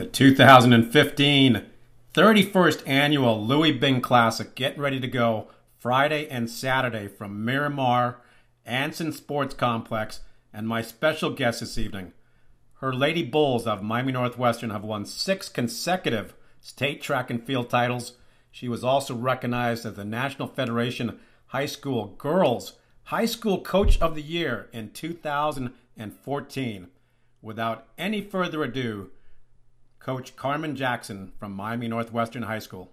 The 2015 31st annual Louie Bing Classic getting ready to go Friday and Saturday from Miramar, Ansin Sports Complex, and my special guest this evening. Her Lady Bulls of Miami Northwestern have won six consecutive state track and field titles. She was also recognized as the National Federation High School Girls High School Coach of the Year in 2014. Without any further ado, Coach Carmen Jackson from Miami Northwestern High School.